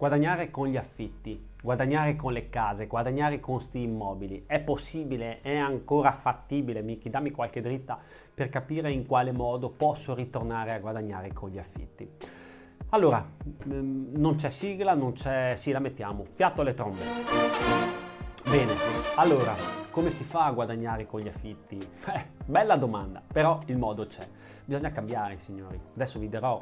Guadagnare con gli affitti, guadagnare con le case, guadagnare con sti immobili, è possibile, è ancora fattibile, Miki, dammi qualche dritta per capire in quale modo posso ritornare a guadagnare con gli affitti. Allora, mm, non c'è sigla, non c'è... sì, la mettiamo, fiato alle trombe. Bene, allora, come si fa a guadagnare con gli affitti? Eh, bella domanda, però il modo c'è. Bisogna cambiare, signori. Adesso vi darò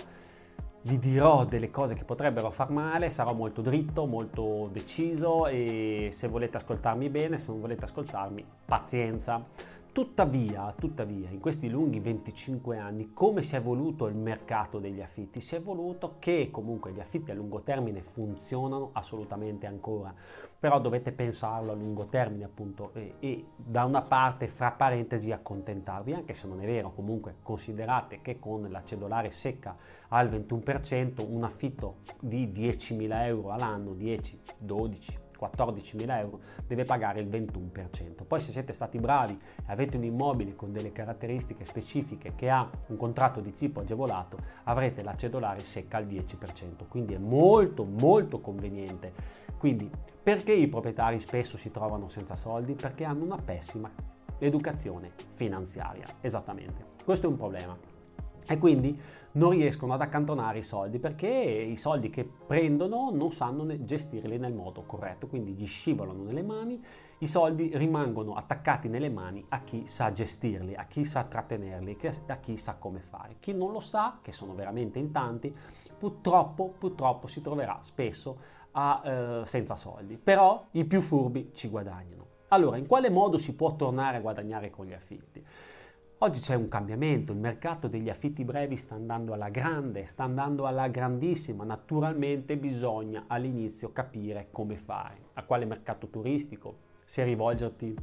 vi dirò delle cose che potrebbero far male, sarò molto dritto, molto deciso e se volete ascoltarmi bene, se non volete ascoltarmi, pazienza. Tuttavia, tuttavia, in questi lunghi 25 anni, come si è evoluto il mercato degli affitti? Si è evoluto che comunque gli affitti a lungo termine funzionano assolutamente ancora, però dovete pensarlo a lungo termine appunto e, e da una parte, fra parentesi, accontentarvi, anche se non è vero, comunque considerate che con la cedolare secca al 21% un affitto di 10.000 euro all'anno, 10, 12, 14.000 euro deve pagare il 21%. Poi se siete stati bravi e avete un immobile con delle caratteristiche specifiche che ha un contratto di tipo agevolato, avrete la cedolare secca al 10%, quindi è molto molto conveniente. Quindi perché i proprietari spesso si trovano senza soldi? Perché hanno una pessima educazione finanziaria, esattamente. Questo è un problema e quindi non riescono ad accantonare i soldi perché i soldi che prendono non sanno gestirli nel modo corretto, quindi gli scivolano nelle mani, i soldi rimangono attaccati nelle mani a chi sa gestirli, a chi sa trattenerli, a chi sa come fare. Chi non lo sa, che sono veramente in tanti, purtroppo, purtroppo si troverà spesso a, eh, senza soldi, però i più furbi ci guadagnano. Allora, in quale modo si può tornare a guadagnare con gli affitti? Oggi c'è un cambiamento, il mercato degli affitti brevi sta andando alla grande, sta andando alla grandissima, naturalmente bisogna all'inizio capire come fare, a quale mercato turistico, se rivolgerti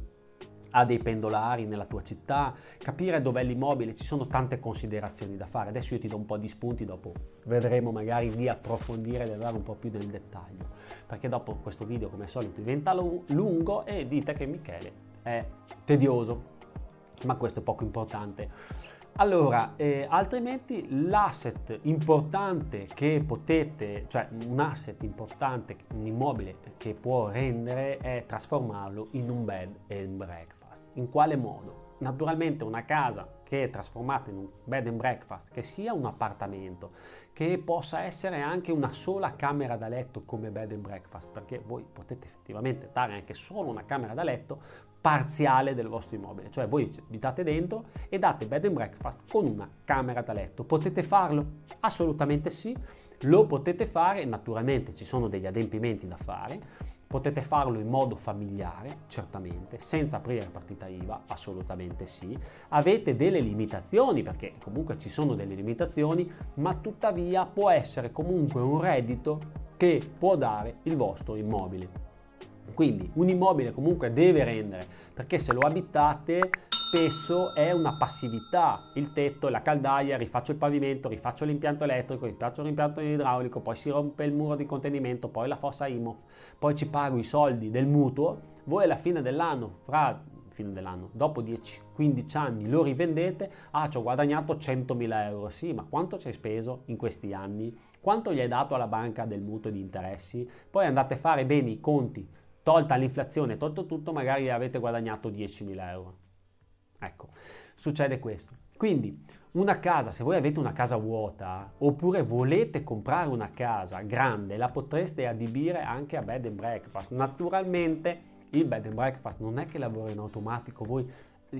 a dei pendolari nella tua città, capire dov'è l'immobile, ci sono tante considerazioni da fare. Adesso io ti do un po' di spunti, dopo vedremo magari di approfondire e andare un po' più nel dettaglio, perché dopo questo video come al solito diventa lungo e dite che Michele è tedioso ma questo è poco importante. Allora, eh, altrimenti l'asset importante che potete, cioè un asset importante, un immobile che può rendere è trasformarlo in un bed and breakfast. In quale modo? Naturalmente una casa che è trasformata in un bed and breakfast, che sia un appartamento, che possa essere anche una sola camera da letto come bed and breakfast, perché voi potete effettivamente dare anche solo una camera da letto parziale del vostro immobile, cioè voi abitate dentro e date bed and breakfast con una camera da letto. Potete farlo? Assolutamente sì, lo potete fare, naturalmente ci sono degli adempimenti da fare, Potete farlo in modo familiare, certamente, senza aprire partita IVA, assolutamente sì. Avete delle limitazioni, perché comunque ci sono delle limitazioni, ma tuttavia può essere comunque un reddito che può dare il vostro immobile. Quindi un immobile comunque deve rendere, perché se lo abitate spesso è una passività, il tetto, la caldaia, rifaccio il pavimento, rifaccio l'impianto elettrico, rifaccio l'impianto idraulico, poi si rompe il muro di contenimento, poi la fossa IMO, poi ci pago i soldi del mutuo, voi alla fine dell'anno, fra fine dell'anno, dopo 10-15 anni lo rivendete, ah ci ho guadagnato 100.000 euro, sì, ma quanto ci hai speso in questi anni? Quanto gli hai dato alla banca del mutuo di interessi? Poi andate a fare bene i conti, tolta l'inflazione, tolto tutto, magari avete guadagnato 10.000 euro. Ecco, succede questo. Quindi una casa, se voi avete una casa vuota oppure volete comprare una casa grande, la potreste adibire anche a bed and breakfast. Naturalmente il bed and breakfast non è che lavora in automatico, voi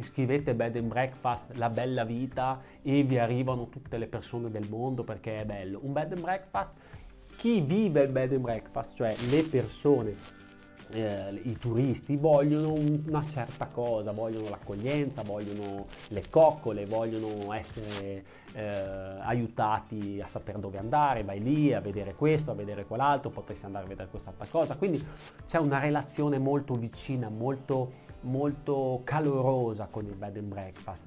scrivete bed and breakfast, la bella vita e vi arrivano tutte le persone del mondo perché è bello. Un bed and breakfast, chi vive il bed and breakfast, cioè le persone eh, i turisti vogliono una certa cosa, vogliono l'accoglienza, vogliono le coccole, vogliono essere eh, aiutati a sapere dove andare, vai lì a vedere questo, a vedere quell'altro, potresti andare a vedere quest'altra cosa. Quindi c'è una relazione molto vicina, molto, molto calorosa con il bed and breakfast.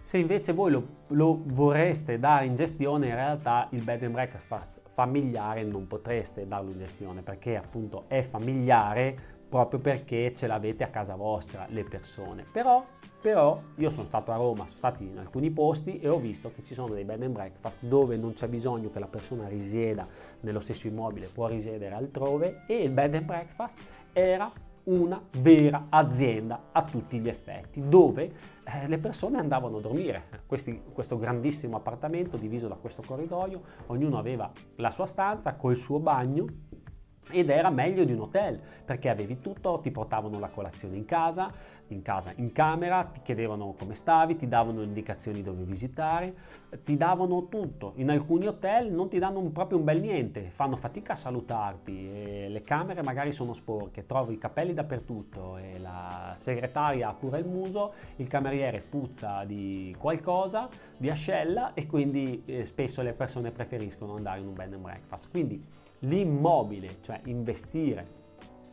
Se invece voi lo, lo vorreste dare in gestione, in realtà il bed and breakfast familiare non potreste darlo in gestione perché appunto è familiare proprio perché ce l'avete a casa vostra le persone. Però, però io sono stato a Roma, sono stato in alcuni posti e ho visto che ci sono dei bed and breakfast dove non c'è bisogno che la persona risieda nello stesso immobile, può risiedere altrove e il bed and breakfast era una vera azienda a tutti gli effetti, dove eh, le persone andavano a dormire. Questi, questo grandissimo appartamento diviso da questo corridoio, ognuno aveva la sua stanza col suo bagno ed era meglio di un hotel perché avevi tutto, ti portavano la colazione in casa, in casa, in camera, ti chiedevano come stavi, ti davano indicazioni dove visitare, ti davano tutto. In alcuni hotel non ti danno proprio un bel niente, fanno fatica a salutarti, le camere magari sono sporche, trovi i capelli dappertutto la segretaria ha pure il muso, il cameriere puzza di qualcosa, di ascella e quindi eh, spesso le persone preferiscono andare in un bed and breakfast. Quindi l'immobile, cioè investire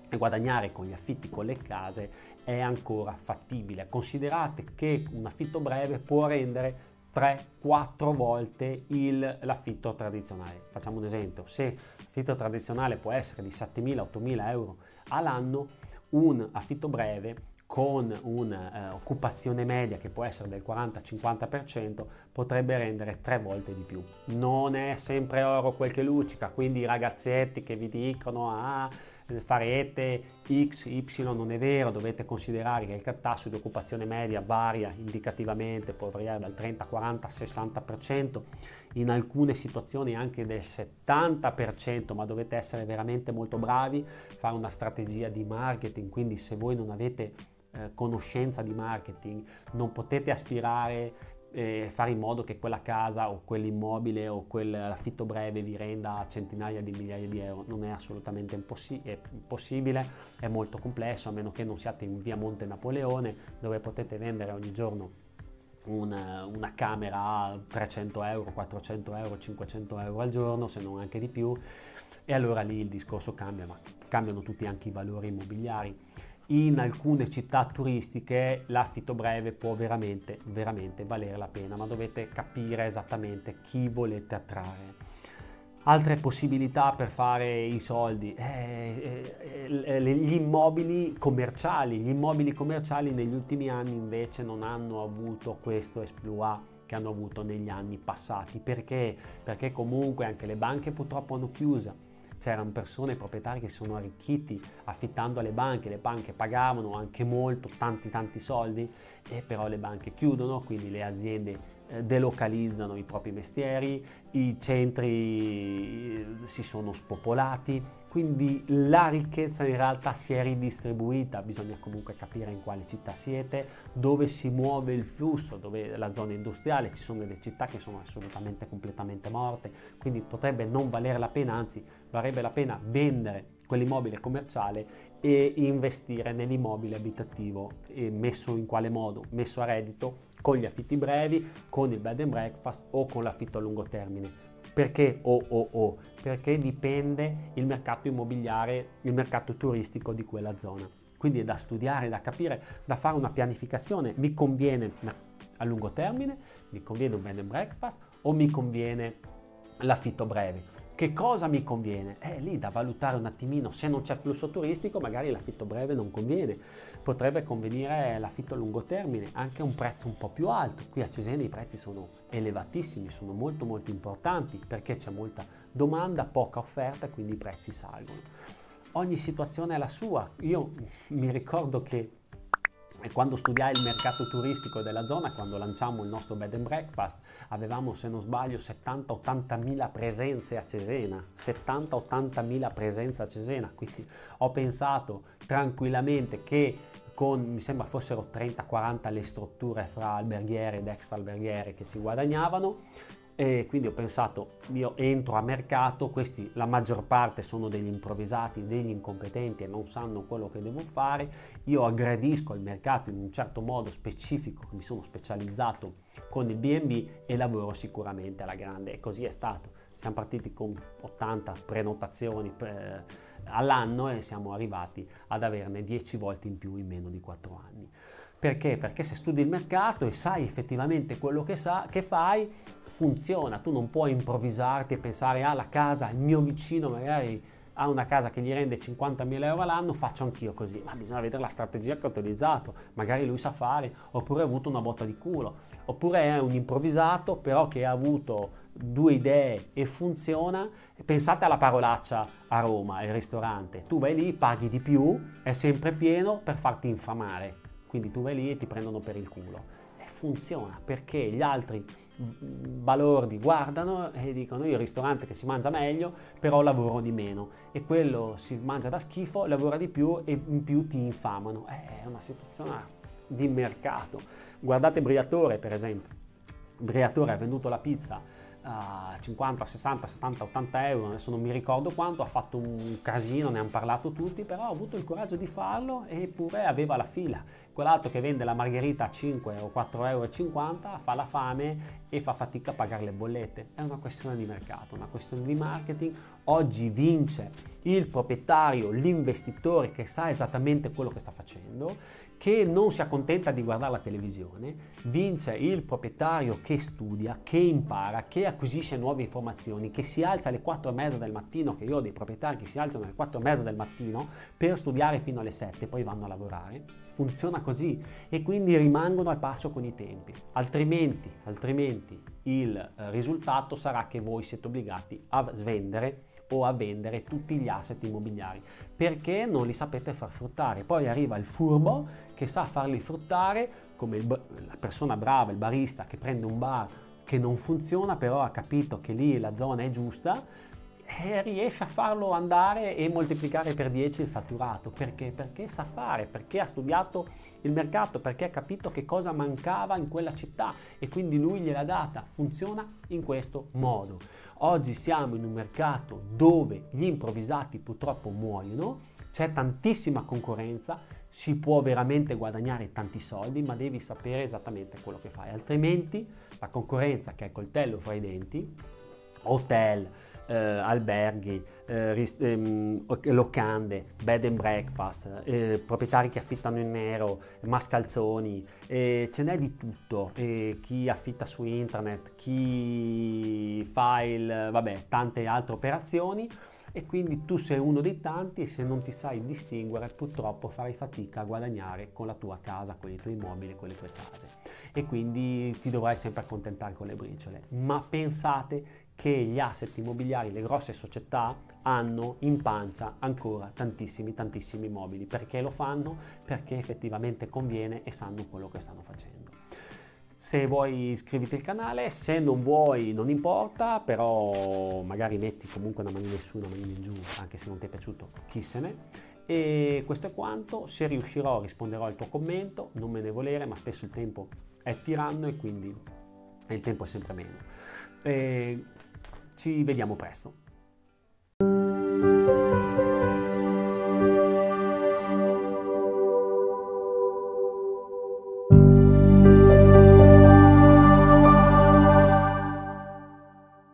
e guadagnare con gli affitti con le case è ancora fattibile. Considerate che un affitto breve può rendere 3-4 volte il, l'affitto tradizionale. Facciamo un esempio, se l'affitto tradizionale può essere di 7.000-8.000 euro all'anno, un affitto breve con un'occupazione eh, media che può essere del 40-50% potrebbe rendere tre volte di più. Non è sempre oro quel che luccica, quindi i ragazzetti che vi dicono ah farete X, Y, non è vero, dovete considerare che il tasso di occupazione media varia indicativamente, può variare dal 30, 40, 60%, in alcune situazioni anche del 70%, ma dovete essere veramente molto bravi, fare una strategia di marketing, quindi se voi non avete eh, conoscenza di marketing, non potete aspirare e fare in modo che quella casa o quell'immobile o quell'affitto breve vi renda centinaia di migliaia di euro. Non è assolutamente impossi- è impossibile, è molto complesso, a meno che non siate in via Monte Napoleone dove potete vendere ogni giorno una, una, camera a 300 euro, 400 euro, 500 euro al giorno, se non anche di più, e allora lì il discorso cambia, ma cambiano tutti anche i valori immobiliari in alcune città turistiche l'affitto breve può veramente, veramente valere la pena, ma dovete capire esattamente chi volete attrarre. Altre possibilità per fare i soldi, eh, eh, eh, gli immobili commerciali. Gli immobili commerciali negli ultimi anni invece non hanno avuto questo esploit che hanno avuto negli anni passati. Perché? Perché comunque anche le banche purtroppo hanno chiuso c'erano persone, proprietari che si sono arricchiti affittando alle banche, le banche pagavano anche molto, tanti tanti soldi, e però le banche chiudono, quindi le aziende delocalizzano i propri mestieri, i centri eh, si sono spopolati, quindi la ricchezza in realtà si è ridistribuita, bisogna comunque capire in quale città siete, dove si muove il flusso, dove la zona industriale, ci sono delle città che sono assolutamente completamente morte, quindi potrebbe non valere la pena, anzi varrebbe la pena vendere quell'immobile commerciale e investire nell'immobile abitativo e messo in quale modo? Messo a reddito con gli affitti brevi, con il bed and breakfast o con l'affitto a lungo termine perché o oh, oh, oh? Perché dipende il mercato immobiliare, il mercato turistico di quella zona. Quindi è da studiare, da capire, da fare una pianificazione. Mi conviene a lungo termine, mi conviene un bed and breakfast o mi conviene l'affitto breve? Che cosa mi conviene? È lì da valutare un attimino, se non c'è flusso turistico magari l'affitto breve non conviene, potrebbe convenire l'affitto a lungo termine, anche a un prezzo un po' più alto. Qui a Cesena i prezzi sono elevatissimi, sono molto molto importanti perché c'è molta domanda, poca offerta, quindi i prezzi salgono. Ogni situazione è la sua. Io mi ricordo che e quando studiai il mercato turistico della zona, quando lanciamo il nostro bed and breakfast, avevamo, se non sbaglio, 70-80 mila presenze a Cesena. 70-80 presenze a Cesena. Quindi ho pensato tranquillamente che con, mi sembra fossero 30-40 le strutture fra alberghiere ed extra alberghiere che ci guadagnavano, e quindi ho pensato, io entro a mercato, questi la maggior parte sono degli improvvisati, degli incompetenti e non sanno quello che devo fare, io aggredisco il mercato in un certo modo specifico, mi sono specializzato con il BNB e lavoro sicuramente alla grande e così è stato. Siamo partiti con 80 prenotazioni eh, all'anno e siamo arrivati ad averne 10 volte in più in meno di 4 anni. Perché? Perché se studi il mercato e sai effettivamente quello che, sa, che fai, funziona. Tu non puoi improvvisarti e pensare, ah, casa, il mio vicino magari ha una casa che gli rende 50.000 euro all'anno, faccio anch'io così, ma bisogna vedere la strategia che ha utilizzato, magari lui sa fare, oppure ha avuto una botta di culo, oppure è un improvvisato però che ha avuto due idee e funziona, pensate alla parolaccia a Roma, il ristorante, tu vai lì, paghi di più, è sempre pieno per farti infamare, quindi tu vai lì e ti prendono per il culo. E funziona perché gli altri balordi guardano e dicono io il ristorante che si mangia meglio però lavoro di meno e quello si mangia da schifo lavora di più e in più ti infamano. È una situazione di mercato. Guardate Briatore per esempio. Briatore ha venduto la pizza a 50, 60, 70, 80 euro, adesso non mi ricordo quanto, ha fatto un casino, ne hanno parlato tutti, però ha avuto il coraggio di farlo eppure aveva la fila. Quell'altro che vende la margherita a 5 o 4,50 euro fa la fame e fa fatica a pagare le bollette. È una questione di mercato, una questione di marketing. Oggi vince il proprietario, l'investitore che sa esattamente quello che sta facendo che non si accontenta di guardare la televisione, vince il proprietario che studia, che impara, che acquisisce nuove informazioni, che si alza alle 4 e mezza del mattino, che io ho dei proprietari che si alzano alle 4 e mezza del mattino per studiare fino alle 7 e poi vanno a lavorare. Funziona così e quindi rimangono al passo con i tempi. Altrimenti, altrimenti il eh, risultato sarà che voi siete obbligati a svendere o a vendere tutti gli asset immobiliari perché non li sapete far fruttare. Poi arriva il furbo che sa farli fruttare come il, la persona brava, il barista che prende un bar che non funziona, però ha capito che lì la zona è giusta e riesce a farlo andare e moltiplicare per 10 il fatturato. Perché? Perché sa fare, perché ha studiato il mercato, perché ha capito che cosa mancava in quella città e quindi lui gliel'ha data. Funziona in questo modo. Oggi siamo in un mercato dove gli improvvisati purtroppo muoiono, c'è tantissima concorrenza, si può veramente guadagnare tanti soldi, ma devi sapere esattamente quello che fai, altrimenti la concorrenza che è coltello fra i denti, hotel, eh, alberghi, eh, rist- ehm, locande, bed and breakfast, eh, proprietari che affittano in nero, mascalzoni, ce n'è di tutto, chi affitta su internet, chi fa il, vabbè, tante altre operazioni e quindi tu sei uno dei tanti e se non ti sai distinguere purtroppo farai fatica a guadagnare con la tua casa, con i tuoi immobili, con le tue case e quindi ti dovrai sempre accontentare con le briciole. Ma pensate che gli asset immobiliari, le grosse società hanno in pancia ancora tantissimi tantissimi immobili. Perché lo fanno? Perché effettivamente conviene e sanno quello che stanno facendo. Se vuoi iscriviti al canale, se non vuoi non importa, però magari metti comunque una manina in su, una manina in giù, anche se non ti è piaciuto, chi se ne. E questo è quanto, se riuscirò risponderò al tuo commento, non me ne volere, ma spesso il tempo è tiranno e quindi il tempo è sempre meno. E ci vediamo presto.